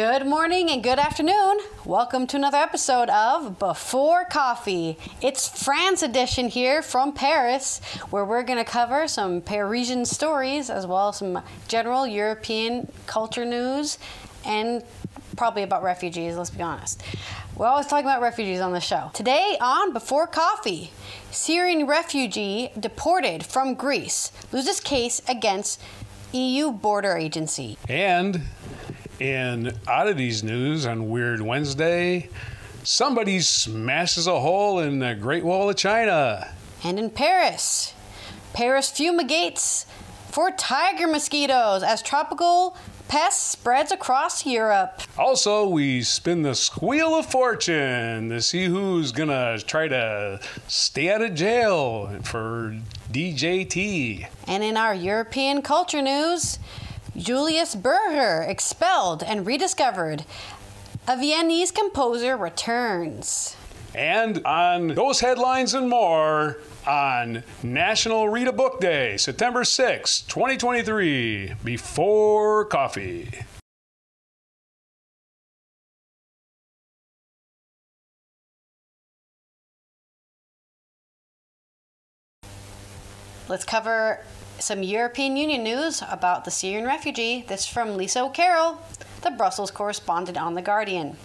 Good morning and good afternoon. Welcome to another episode of Before Coffee. It's France edition here from Paris, where we're going to cover some Parisian stories as well as some general European culture news and probably about refugees, let's be honest. We're always talking about refugees on the show. Today on Before Coffee, Syrian refugee deported from Greece loses case against EU border agency. And in oddities news on Weird Wednesday, somebody smashes a hole in the Great Wall of China. And in Paris, Paris fumigates for tiger mosquitoes as tropical pest spreads across Europe. Also, we spin the squeal of fortune to see who's gonna try to stay out of jail for DJT. And in our European culture news, Julius Berger expelled and rediscovered. A Viennese composer returns. And on those headlines and more on National Read a Book Day, September 6, 2023, before coffee. Let's cover some European Union news about the Syrian refugee. This from Lisa O'Carroll, the Brussels correspondent on The Guardian,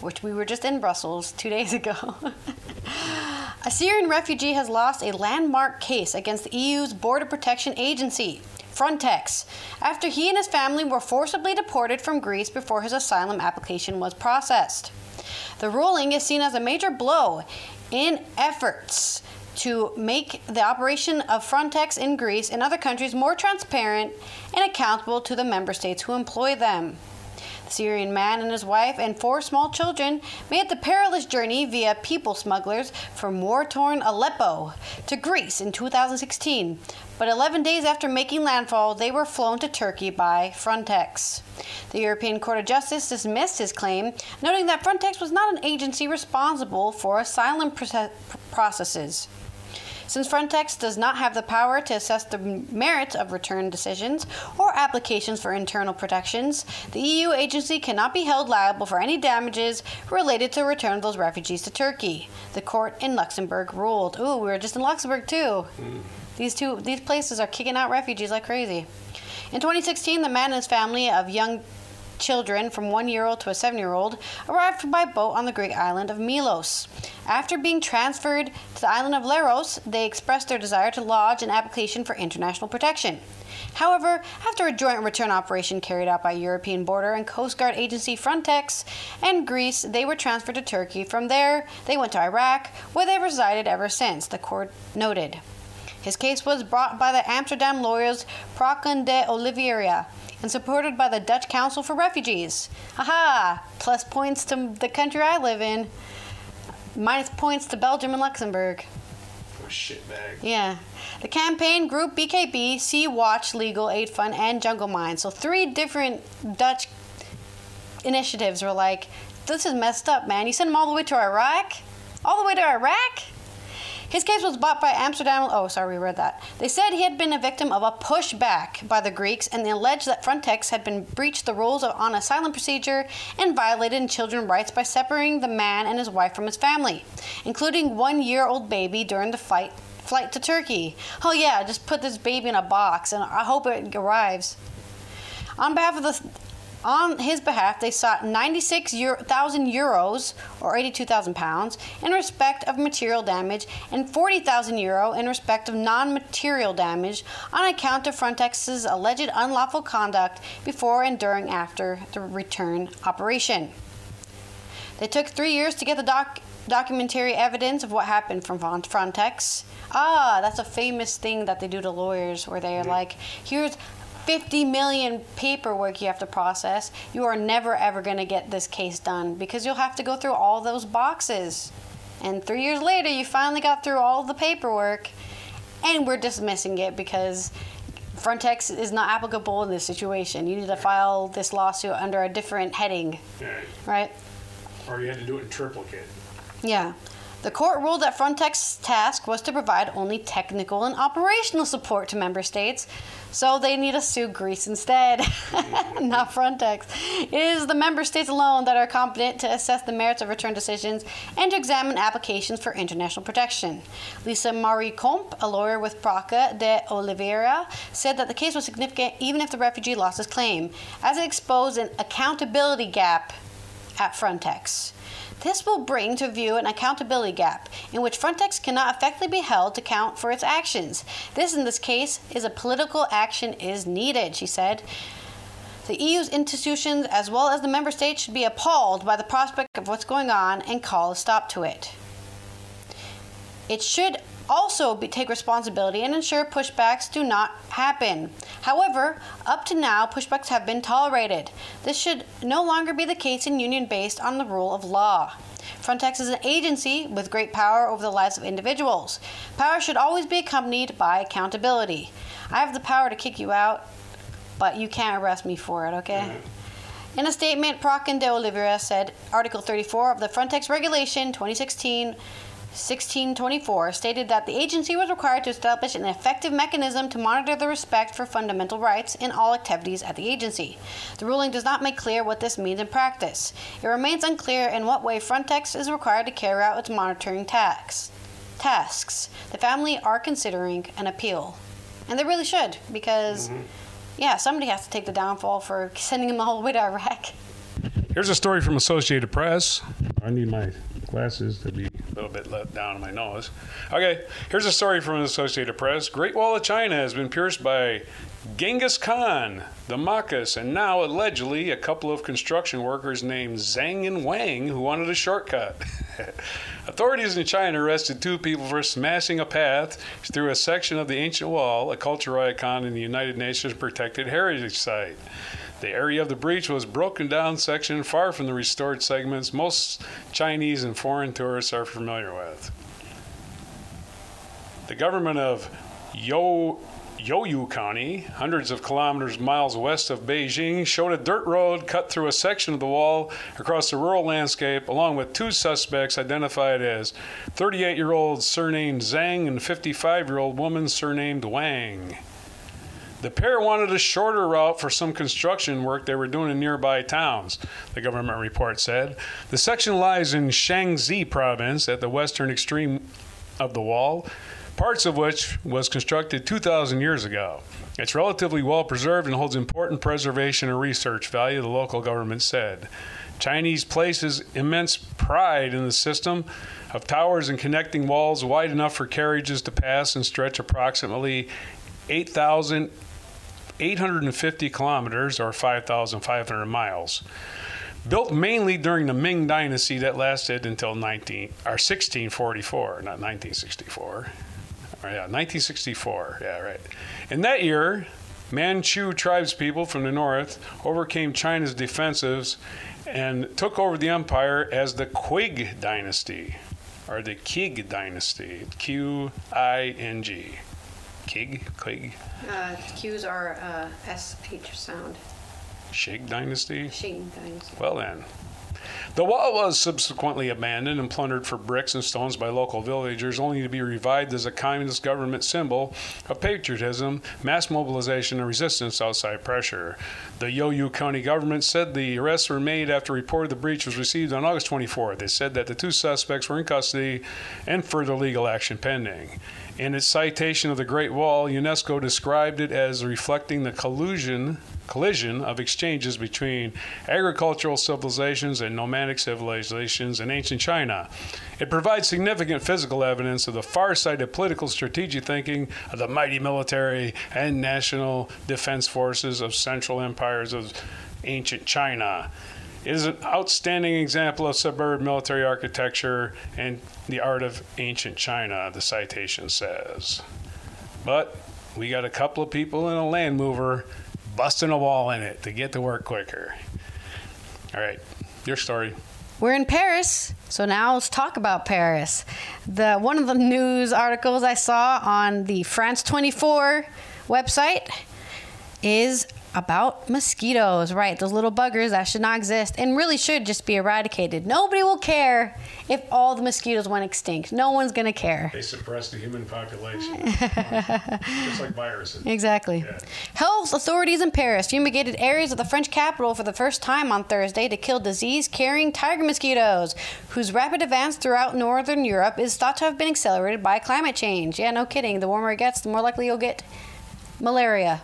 which we were just in Brussels two days ago. a Syrian refugee has lost a landmark case against the EU's Border Protection Agency, Frontex, after he and his family were forcibly deported from Greece before his asylum application was processed. The ruling is seen as a major blow in efforts to make the operation of Frontex in Greece and other countries more transparent and accountable to the member states who employ them. The Syrian man and his wife and four small children made the perilous journey via people smugglers from war torn Aleppo to Greece in 2016. But 11 days after making landfall, they were flown to Turkey by Frontex. The European Court of Justice dismissed his claim, noting that Frontex was not an agency responsible for asylum processes. Since Frontex does not have the power to assess the merits of return decisions or applications for internal protections, the EU agency cannot be held liable for any damages related to the return of those refugees to Turkey. The court in Luxembourg ruled. Ooh, we were just in Luxembourg too. Mm. These two these places are kicking out refugees like crazy. In 2016, the man and his family of young children from one year old to a seven year old arrived by boat on the Greek island of Milos. After being transferred to the island of Leros, they expressed their desire to lodge an application for international protection. However, after a joint return operation carried out by European Border and Coast Guard Agency Frontex and Greece, they were transferred to Turkey. From there, they went to Iraq, where they resided ever since, the court noted. His case was brought by the Amsterdam lawyers Prakken de Oliveira and supported by the Dutch Council for Refugees. Aha! Plus points to the country I live in, minus points to Belgium and Luxembourg. Shitbag. Yeah. The campaign group BKB, Sea Watch Legal Aid Fund, and Jungle Mind. So three different Dutch initiatives were like, this is messed up, man. You send them all the way to Iraq? All the way to Iraq? His case was bought by Amsterdam. Oh, sorry, we read that. They said he had been a victim of a pushback by the Greeks, and they alleged that Frontex had been breached the rules of, on asylum procedure and violated children's rights by separating the man and his wife from his family, including one-year-old baby during the fight flight to Turkey. Oh yeah, just put this baby in a box, and I hope it arrives. On behalf of the on his behalf, they sought 96,000 euros, or 82,000 pounds, in respect of material damage and 40,000 euro in respect of non material damage on account of Frontex's alleged unlawful conduct before and during after the return operation. They took three years to get the doc- documentary evidence of what happened from Frontex. Ah, that's a famous thing that they do to lawyers where they're like, here's 50 million paperwork you have to process, you are never ever going to get this case done because you'll have to go through all those boxes. And three years later, you finally got through all the paperwork, and we're dismissing it because Frontex is not applicable in this situation. You need to file this lawsuit under a different heading, right? Or you had to do it in triplicate. Yeah. The court ruled that Frontex's task was to provide only technical and operational support to member states, so they need to sue Greece instead, not Frontex. It is the member states alone that are competent to assess the merits of return decisions and to examine applications for international protection. Lisa Marie Komp, a lawyer with Prakken de Oliveira, said that the case was significant even if the refugee lost his claim, as it exposed an accountability gap at Frontex. This will bring to view an accountability gap in which Frontex cannot effectively be held to account for its actions. This, in this case, is a political action is needed, she said. The EU's institutions, as well as the member states, should be appalled by the prospect of what's going on and call a stop to it. It should also be, take responsibility and ensure pushbacks do not happen. However, up to now, pushbacks have been tolerated. This should no longer be the case in union based on the rule of law. Frontex is an agency with great power over the lives of individuals. Power should always be accompanied by accountability. I have the power to kick you out, but you can't arrest me for it, okay? Mm-hmm. In a statement, Prakken de Oliveira said Article 34 of the Frontex Regulation 2016 1624 stated that the agency was required to establish an effective mechanism to monitor the respect for fundamental rights in all activities at the agency. The ruling does not make clear what this means in practice. It remains unclear in what way Frontex is required to carry out its monitoring tasks. Tasks. The family are considering an appeal, and they really should because, mm-hmm. yeah, somebody has to take the downfall for sending them all the way to Iraq. Here's a story from Associated Press. I need my glasses to be a little bit let down on my nose. Okay, here's a story from the Associated Press. Great Wall of China has been pierced by Genghis Khan, the Manchus, and now allegedly a couple of construction workers named Zhang and Wang who wanted a shortcut. Authorities in China arrested two people for smashing a path through a section of the ancient wall, a cultural icon in the United Nations protected heritage site. The area of the breach was broken down section far from the restored segments most Chinese and foreign tourists are familiar with. The government of Yo Youyu County, hundreds of kilometers miles west of Beijing, showed a dirt road cut through a section of the wall across the rural landscape, along with two suspects identified as 38 year old surnamed Zhang and 55 year old woman surnamed Wang. The pair wanted a shorter route for some construction work they were doing in nearby towns, the government report said. The section lies in Shaanxi province at the western extreme of the wall, parts of which was constructed 2,000 years ago. It's relatively well preserved and holds important preservation and research value, the local government said. Chinese places immense pride in the system of towers and connecting walls wide enough for carriages to pass and stretch approximately 8,000 850 kilometers or 5,500 miles. Built mainly during the Ming Dynasty that lasted until 19 or 1644, not 1964. yeah, 1964. Yeah, right. In that year, Manchu tribespeople from the north overcame China's defensives and took over the empire as the Qing dynasty or the Qing dynasty. Q I N G. Qing? Qing? Uh, Q's are uh, SH sound. Shig Dynasty? Shing Dynasty. Well then. The wall was subsequently abandoned and plundered for bricks and stones by local villagers, only to be revived as a communist government symbol of patriotism, mass mobilization, and resistance outside pressure. The Youyu County government said the arrests were made after a report of the breach was received on August 24. They said that the two suspects were in custody and further legal action pending. In its citation of the Great Wall, UNESCO described it as reflecting the collusion, collision of exchanges between agricultural civilizations and nomadic civilizations in ancient China. It provides significant physical evidence of the far-sighted political strategic thinking of the mighty military and national defense forces of central empires of ancient China. Is an outstanding example of suburban military architecture and the art of ancient China, the citation says. But we got a couple of people in a land mover busting a wall in it to get to work quicker. All right, your story. We're in Paris, so now let's talk about Paris. The one of the news articles I saw on the France 24 website is about mosquitoes. Right, those little buggers that should not exist and really should just be eradicated. Nobody will care if all the mosquitoes went extinct. No one's going to care. They suppress the human population. Just like viruses. Exactly. Yeah. Health authorities in Paris fumigated areas of the French capital for the first time on Thursday to kill disease carrying tiger mosquitoes, whose rapid advance throughout northern Europe is thought to have been accelerated by climate change. Yeah, no kidding. The warmer it gets, the more likely you'll get malaria.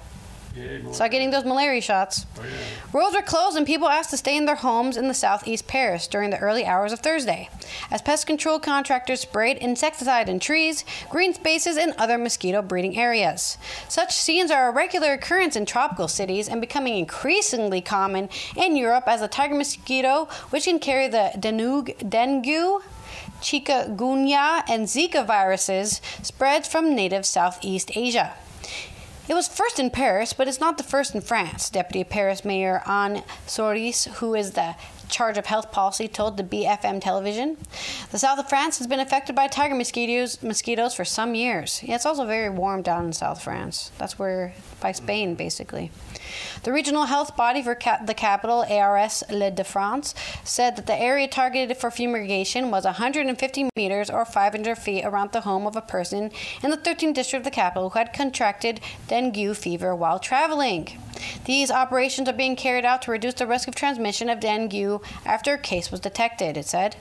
Start getting those malaria shots. Oh, yeah. Roads were closed and people asked to stay in their homes in the southeast Paris during the early hours of Thursday, as pest control contractors sprayed insecticide in trees, green spaces, and other mosquito breeding areas. Such scenes are a regular occurrence in tropical cities and becoming increasingly common in Europe as the tiger mosquito, which can carry the dengue, dengue chikungunya, and Zika viruses, spreads from native Southeast Asia. It was first in Paris, but it's not the first in France. Deputy Paris Mayor Anne Souyris, who is the charge of health policy, told the BFM television. The south of France has been affected by tiger mosquitoes mosquitoes for some years. Yeah, it's also very warm down in South France. That's where by Spain, basically. The regional health body for the capital, ARS Île-de-France, said that the area targeted for fumigation was 150 meters or 500 feet around the home of a person in the 13th district of the capital who had contracted dengue fever while traveling. These operations are being carried out to reduce the risk of transmission of dengue after a case was detected, it said.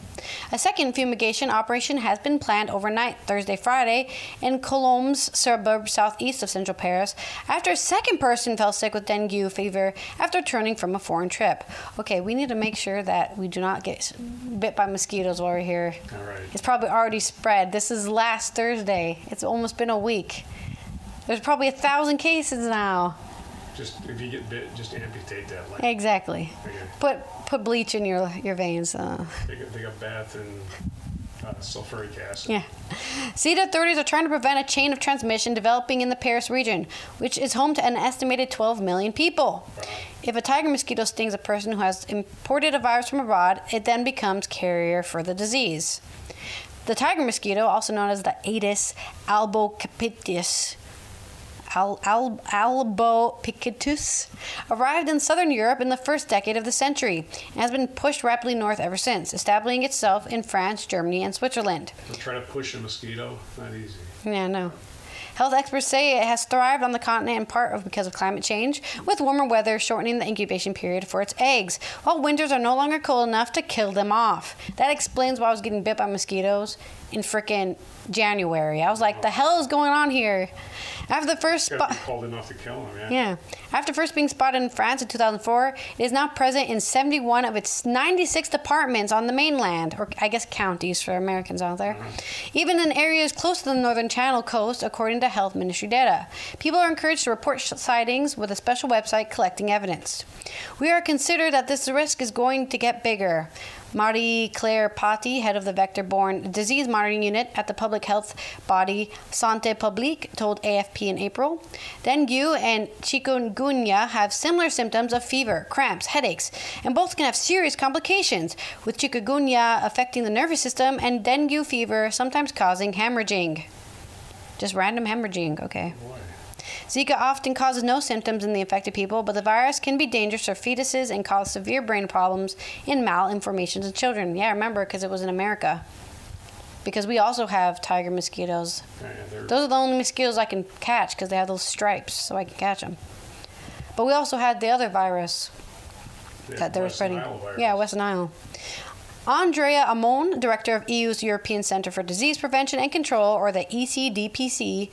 A second fumigation operation has been planned overnight, Thursday, Friday, in Colombes suburb southeast of central Paris, after a second person fell sick with dengue fever after returning from a foreign trip. Okay, we need to make sure that we do not get bit by mosquitoes while we're here. All right. It's probably already spread. This is last Thursday. It's almost been a week. There's probably a thousand cases now. Just if you get bit, just amputate that leg. Exactly. Okay. Put put bleach in your your veins. Uh, Take a, take a bath in uh, sulfuric acid. yeah. City authorities are trying to prevent a chain of transmission developing in the Paris region, which is home to an estimated 12 million people. If a tiger mosquito stings a person who has imported a virus from abroad, it then becomes carrier for the disease. The tiger mosquito, also known as the Aedes albopictus, Al- Al- albopictus, arrived in southern Europe in the first decade of the century and has been pushed rapidly north ever since, establishing itself in France, Germany, and Switzerland. Don't try to push a mosquito. Not easy. Yeah, no. Health experts say it has thrived on the continent in part because of climate change, with warmer weather shortening the incubation period for its eggs, while winters are no longer cold enough to kill them off. That explains why I was getting bit by mosquitoes in frickin' January. I was like, the hell is going on here? After the first spot. cold enough to kill them. Yeah. Yeah. After first being spotted in France in 2004, it is now present in 71 of its 96 departments on the mainland, or I guess counties for Americans out there. Uh-huh. Even in areas close to the northern Channel coast, according to Health Ministry data. People are encouraged to report sightings with a special website collecting evidence. We are considered that this risk is going to get bigger. Marie Claire Paty, head of the vector borne disease monitoring unit at the public health body Santé Publique, told AFP in April. Dengue and chikungunya have similar symptoms of fever, cramps, headaches, and both can have serious complications, with chikungunya affecting the nervous system and dengue fever sometimes causing hemorrhaging. Just random hemorrhaging, okay. Zika often causes no symptoms in the affected people, but the virus can be dangerous for fetuses and cause severe brain problems in malinformations in children. Yeah, I remember because it was in America. Because we also have tiger mosquitoes. Yeah, Those are the only mosquitoes I can catch because they have those stripes, so I can catch them. But we also had the other virus that they were spreading. Yeah, West Nile. Andrea Ammon, director of EU's European Centre for Disease Prevention and Control, or the ECDPC,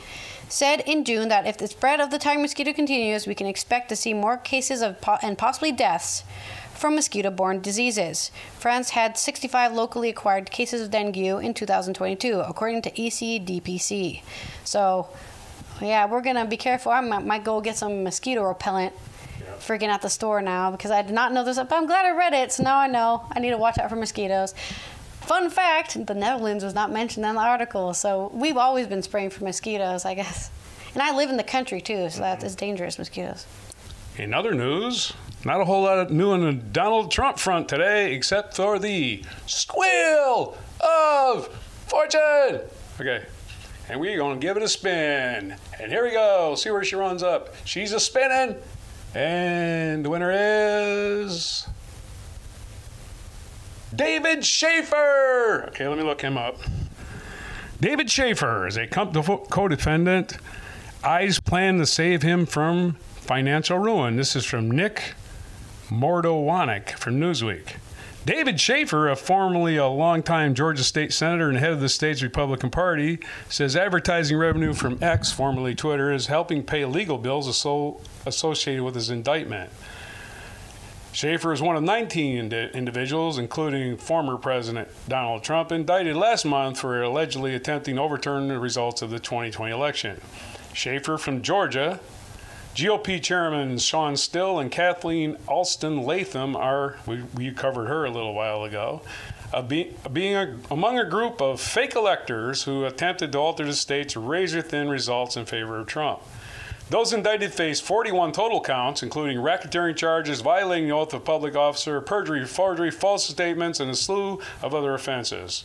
said in June that if the spread of the tiger mosquito continues, we can expect to see more cases of po- and possibly deaths from mosquito-borne diseases. France had 65 locally acquired cases of dengue in 2022, according to ECDPC. So, yeah, we're gonna be careful. I might, might go get some mosquito repellent. Freaking out the store now because I did not know this. But I'm glad I read it, so now I know I need to watch out for mosquitoes. Fun fact: the Netherlands was not mentioned in the article, so we've always been spraying for mosquitoes, I guess. And I live in the country too, so that mm-hmm. is dangerous mosquitoes. In other news, not a whole lot of new on the Donald Trump front today, except for the squeal of fortune. Okay, and we're gonna give it a spin. And here we go. See where she runs up. She's a spinning. And the winner is. David Shafer! Okay, let me look him up. David Shafer is a co defendant. Eyes plan to save him from financial ruin. This is from Nick Mordowanech from Newsweek. David Shafer, a formerly a longtime Georgia state senator and head of the state's Republican Party, says advertising revenue from X, formerly Twitter, is helping pay legal bills associated with his indictment. Shafer is one of 19 indi- individuals, including former President Donald Trump, indicted last month for allegedly attempting to overturn the results of the 2020 election. Shafer from Georgia, GOP Chairman Shawn Still and Kathleen Alston Latham are, we, we covered her a little while ago, uh, be, being a, among a group of fake electors who attempted to alter the state's razor thin results in favor of Trump. Those indicted face 41 total counts, including racketeering charges, violating the oath of public officer, perjury, forgery, false statements, and a slew of other offenses.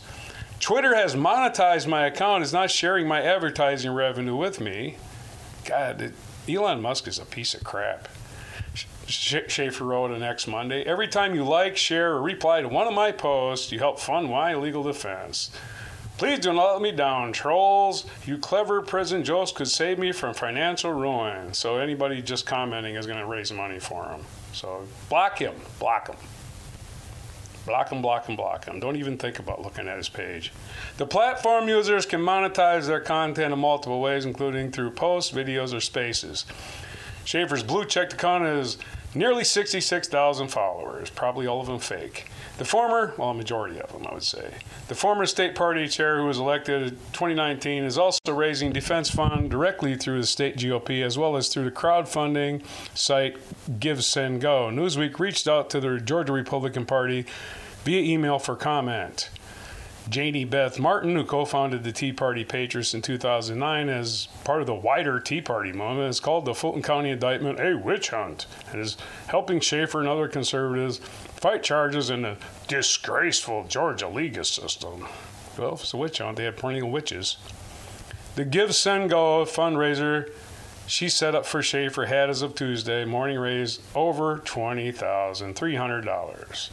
Twitter has monetized my account, is not sharing my advertising revenue with me. God, it, Elon Musk is a piece of crap. Shafer wrote on next Monday. Every time you like, share, or reply to one of my posts, you help fund my legal defense. Please do not let me down, trolls. You clever prison jokes could save me from financial ruin. So anybody just commenting is going to raise money for him. So block him, block him. Block him, block him, block him. Don't even think about looking at his page. The platform users can monetize their content in multiple ways, including through posts, videos, or spaces. Shafer's blue checked account has nearly 66,000 followers, probably all of them fake. The former, well, a majority of them, I would say. The former state party chair who was elected in 2019 is also raising defense fund directly through the state GOP as well as through the crowdfunding site GiveSendGo. Newsweek reached out to the Georgia Republican Party via email for comment. Jenny Beth Martin, who co founded the Tea Party Patriots in 2009 as part of the wider Tea Party movement, has called the Fulton County indictment a witch hunt and is helping Shafer and other conservatives fight charges in the disgraceful Georgia legal system. Well, if it's a witch hunt, they have plenty of witches. The Give Send Go fundraiser she set up for Shafer had as of Tuesday morning raised over $20,300.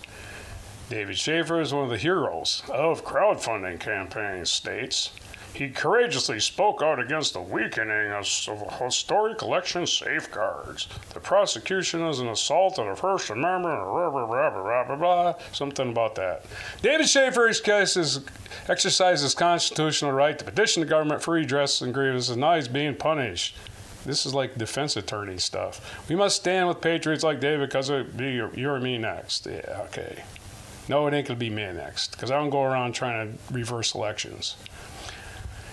David Shafer is one of the heroes of crowdfunding campaigns, states. He courageously spoke out against the weakening of historic election safeguards. The prosecution is an assault on the First Amendment, blah, blah, blah, blah, blah, blah, something about that. David Shafer's case is exercised his constitutional right to petition the government for redress and grievances, now he's being punished. This is like defense attorney stuff. We must stand with patriots like David because it be your, your me next. Yeah, okay. No, it ain't going to be me next because I don't go around trying to reverse elections.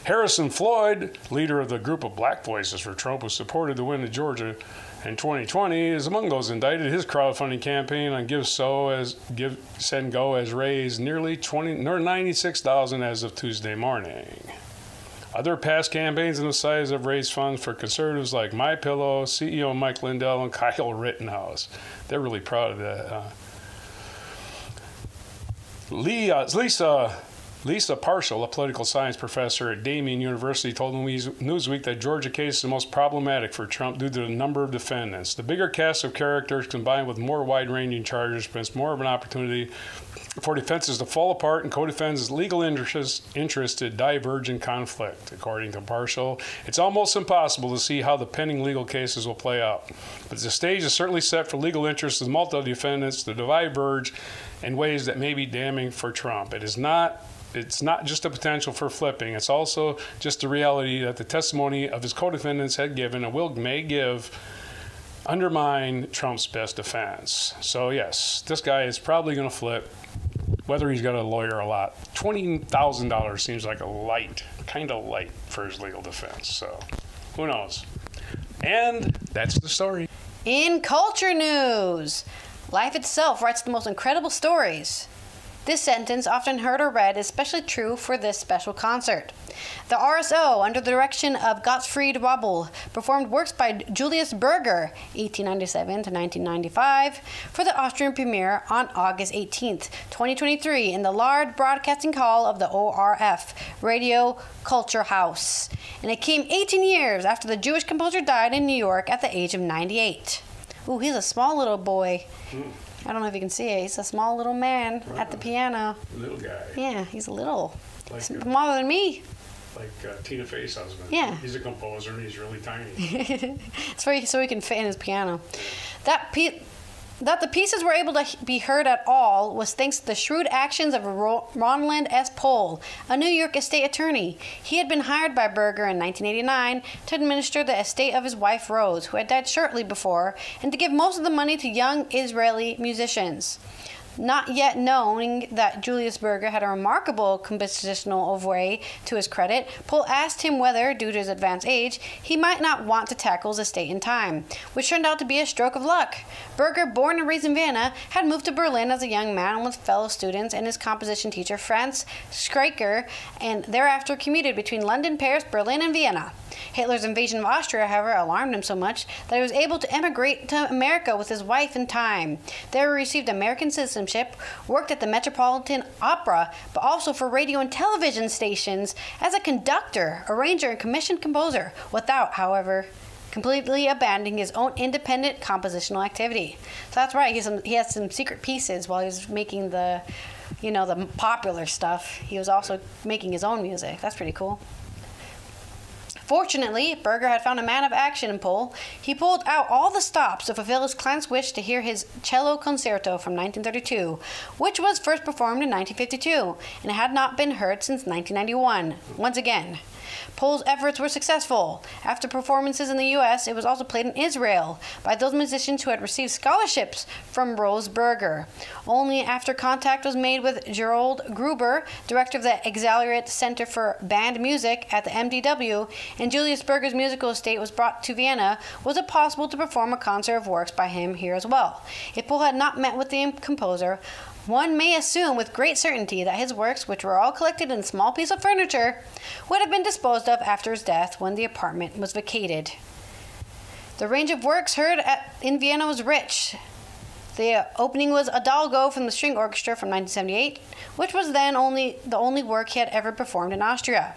Harrison Floyd, leader of the group of black voices for Trump who supported the win of Georgia in 2020, is among those indicted. His crowdfunding campaign on Give So as Give Send Go has raised nearly 20 96,000 as of Tuesday morning. Other past campaigns on the site have raised funds for conservatives like My Pillow, CEO Mike Lindell, and Kyle Rittenhouse. They're really proud of that. Uh, Lisa Lisa Parshall, a political science professor at Daemen University, told Newsweek that Georgia case is the most problematic for Trump due to the number of defendants. The bigger cast of characters combined with more wide ranging charges presents more of an opportunity for defenses to fall apart and co-defendants' legal interests, to diverge in conflict. According to Parshall, it's almost impossible to see how the pending legal cases will play out. But the stage is certainly set for legal interests of multiple defendants to diverge in ways that may be damning for Trump. It is not it's not just a potential for flipping, it's also just the reality that the testimony of his co defendants had given and will may give undermine Trump's best defense. So, yes, this guy is probably going to flip, whether he's got a lawyer or not. $20,000 seems like a light, kind of light for his legal defense. So, who knows? And that's the story. In culture news, life itself writes the most incredible stories. This sentence, often heard or read, is especially true for this special concert. The RSO, under the direction of Gottfried Rabl, performed works by Julius Berger, 1897 to 1995, for the Austrian premiere on August 18, 2023, in the large broadcasting hall of the ORF, Radio Culture House. And it came 18 years after the Jewish composer died in New York at the age of 98. Ooh, he's a small little boy. I don't know if you can see it. He's a small little man at the piano. Little guy, Yeah, he's a little. like He's smaller than me. like uh, Tina Fey's husband. Yeah. he's a composer and he's really tiny. It's very so he can fit in his piano. That pe- that the pieces were able to be heard at all was thanks to the shrewd actions of Ro- Ronald S. Pohl, a New York estate attorney. He had been hired by Berger in 1989 to administer the estate of his wife Rose, who had died shortly before, and to give most of the money to young Israeli musicians. Not yet knowing that Julius Berger had a remarkable compositional oeuvre to his credit, Pohl asked him whether, due to his advanced age, he might not want to tackle his estate in time, which turned out to be a stroke of luck. Berger, born and raised in Vienna, had moved to Berlin as a young man with fellow students and his composition teacher Franz Schreker, and thereafter commuted between London, Paris, Berlin, and Vienna. Hitler's invasion of Austria, however, alarmed him so much that he was able to emigrate to America with his wife in time. There he received American citizenship, worked at the Metropolitan Opera, but also for radio and television stations as a conductor, arranger, and commissioned composer, without, however, completely abandoning his own independent compositional activity. So that's right. Some, he has some secret pieces while he was making the, you know, the popular stuff. He was also making his own music. That's pretty cool. Fortunately, Berger had found a man of action in Pohl. He pulled out all the stops to fulfill his client's wish to hear his cello concerto from 1932, which was first performed in 1952 and had not been heard since 1991. Once again, Pohl's efforts were successful. After performances in the U.S., it was also played in Israel by those musicians who had received scholarships from Rose Berger. Only after contact was made with Gerold Gruber, director of the Exilarte Center for Banned Music at the MDW, and Julius Berger's musical estate was brought to Vienna, was it possible to perform a concert of works by him here as well. If Pohl had not met with the composer, one may assume with great certainty that his works, which were all collected in a small piece of furniture, would have been disposed of after his death when the apartment was vacated. The range of works heard at, in Vienna was rich. The opening was Adalgo from the String Orchestra from 1978, which was then only the only work he had ever performed in Austria.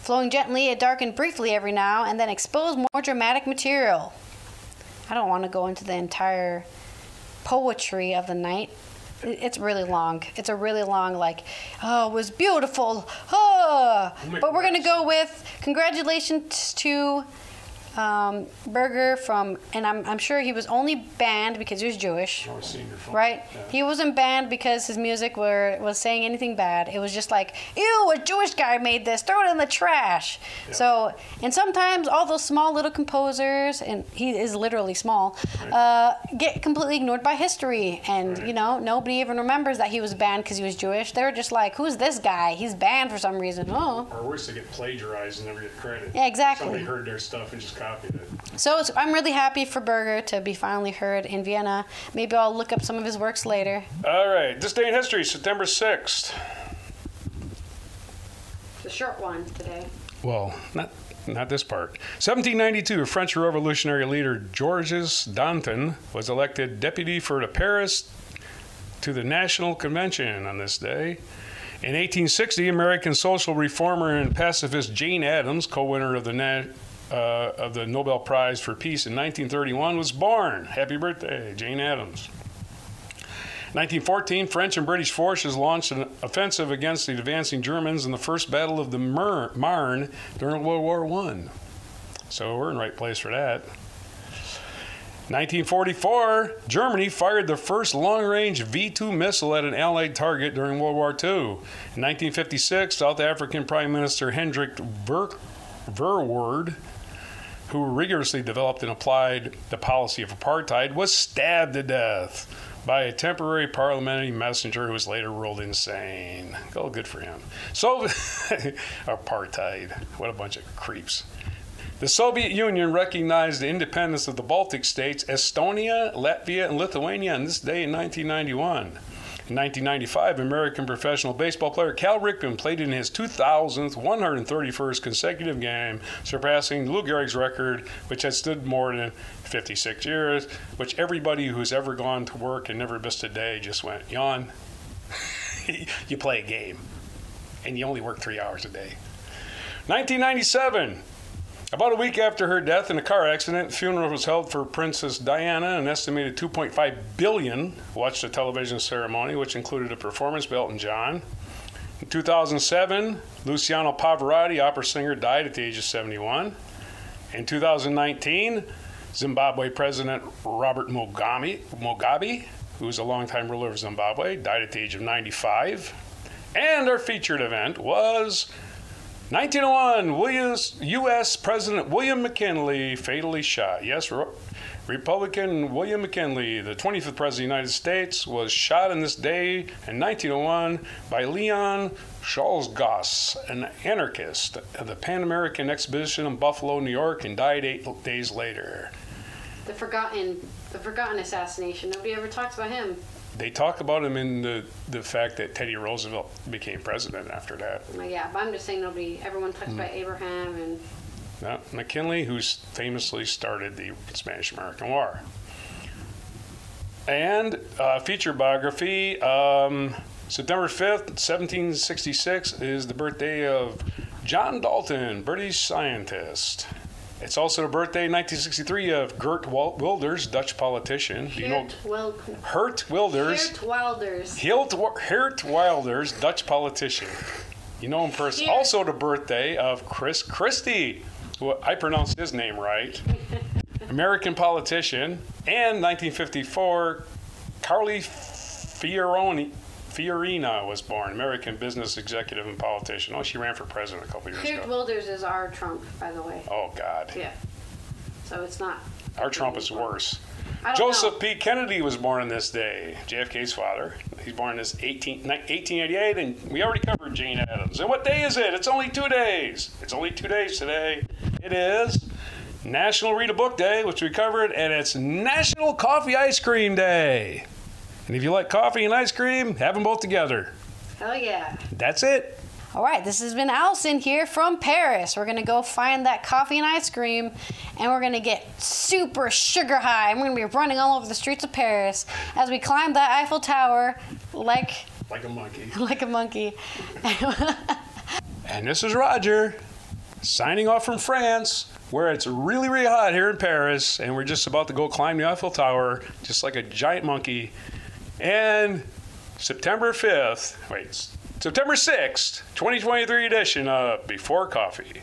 Flowing gently, it darkened briefly every now and then exposed more dramatic material. I don't want to go into the entire poetry of the night. It- It's really long. It's a really long, like, oh, it was beautiful. Oh. But we're going to go with congratulations to um, Berger from, and I'm, I'm sure he was only banned because he was Jewish. Senior. Right? Yeah. He wasn't banned because his music were was saying anything bad. It was just like, ew, a Jewish guy made this. Throw it in the trash. Yeah. So, and sometimes all those small little composers, and he is literally small, uh, get completely ignored by history. And Right. you know, nobody even remembers that he was banned because he was Jewish. They're just like, who's this guy? He's banned for some reason. Oh. Or worse, they get plagiarized and never get credit. Yeah, exactly. Somebody heard their stuff and just. So it's, I'm really happy for Berger to be finally heard in Vienna. Maybe I'll look up some of his works later. All right, this day in history, September 6th. The short one today. Well, not not this part. 1792, French revolutionary leader Georges Danton was elected deputy for the Paris to the National Convention on this day. In 1860, American social reformer and pacifist Jane Addams, co-winner of the Na- uh, of the Nobel Prize for Peace in 1931, was born. Happy birthday, Jane Addams. 1914, French and British forces launched an offensive against the advancing Germans in the First Battle of the Mar- Marne during World War I. So we're in the right place for that. 1944, Germany fired the first long range V 2 missile at an Allied target during World War II. In 1956, South African Prime Minister Hendrik Ver- Verwoerd, who rigorously developed and applied the policy of apartheid, was stabbed to death by a temporary parliamentary messenger who was later ruled insane. Oh, good for him. So, apartheid. What a bunch of creeps. The Soviet Union recognized the independence of the Baltic states, Estonia, Latvia, and Lithuania on this day in 1991. In 1995, American professional baseball player Cal Ripken played in his 2000th 131st consecutive game, surpassing Lou Gehrig's record, which had stood more than 56 years, which everybody who's ever gone to work and never missed a day just went, yawn. you play a game, and you only work three hours a day. 1997, About a week after her death in a car accident, funeral was held for Princess Diana. An estimated 2.5 billion watched the television ceremony, which included a performance by Elton John. In 2007, Luciano Pavarotti, opera singer, died at the age of 71. In 2019, Zimbabwe President Robert Mugabe, Mugabe, who was a longtime ruler of Zimbabwe, died at the age of 95. And our featured event was 1901, Williams, U.S. President William McKinley fatally shot. Yes, Republican William McKinley, the 25th President of the United States, was shot in this day in 1901 by Leon Czolgosz, an anarchist at the Pan American Exhibition in Buffalo, New York, and died eight days later. The forgotten, the forgotten assassination. Nobody ever talks about him they talk about him in the, the fact that Teddy Roosevelt became president after that. Yeah, but I'm just saying nobody, everyone talks mm. about Abraham and. McKinley, who famously started the Spanish American War. And uh, feature biography um, September 5th, 1766, is the birthday of John Dalton, British scientist. It's also the birthday in 1963 of Gert Wilders, Dutch politician. Do you know Wil- Hert Wilders? Geert Wilders. Geert Wilders, Dutch politician. You know him first. Also the birthday of Chris Christie. Who I pronounced his name right. American politician. And 1954, Carly Fioroni, Fiorina was born, American business executive and politician. Oh, she ran for president a couple years Geert ago. Wilders is our Trump, by the way. Oh, God. Yeah. So it's not. Our Trump is worse. Joseph know. P. Kennedy was born on this day, JFK's father. He's born this 18, 1888, and we already covered Jane Addams. And what day is it? It's only two days. It's only two days today. It is National Read a Book Day, which we covered, and it's National Coffee Ice Cream Day. And if you like coffee and ice cream, have them both together. Hell yeah. That's it. All right, this has been Allison here from Paris. We're going to go find that coffee and ice cream, and we're going to get super sugar high. We're going to be running all over the streets of Paris as we climb that Eiffel Tower like like a monkey. Like a monkey. and this is Roger signing off from France, where it's really, really hot here in Paris, and we're just about to go climb the Eiffel Tower just like a giant monkey. And September 5th, wait, September 6th, 2023 edition of Before Coffee.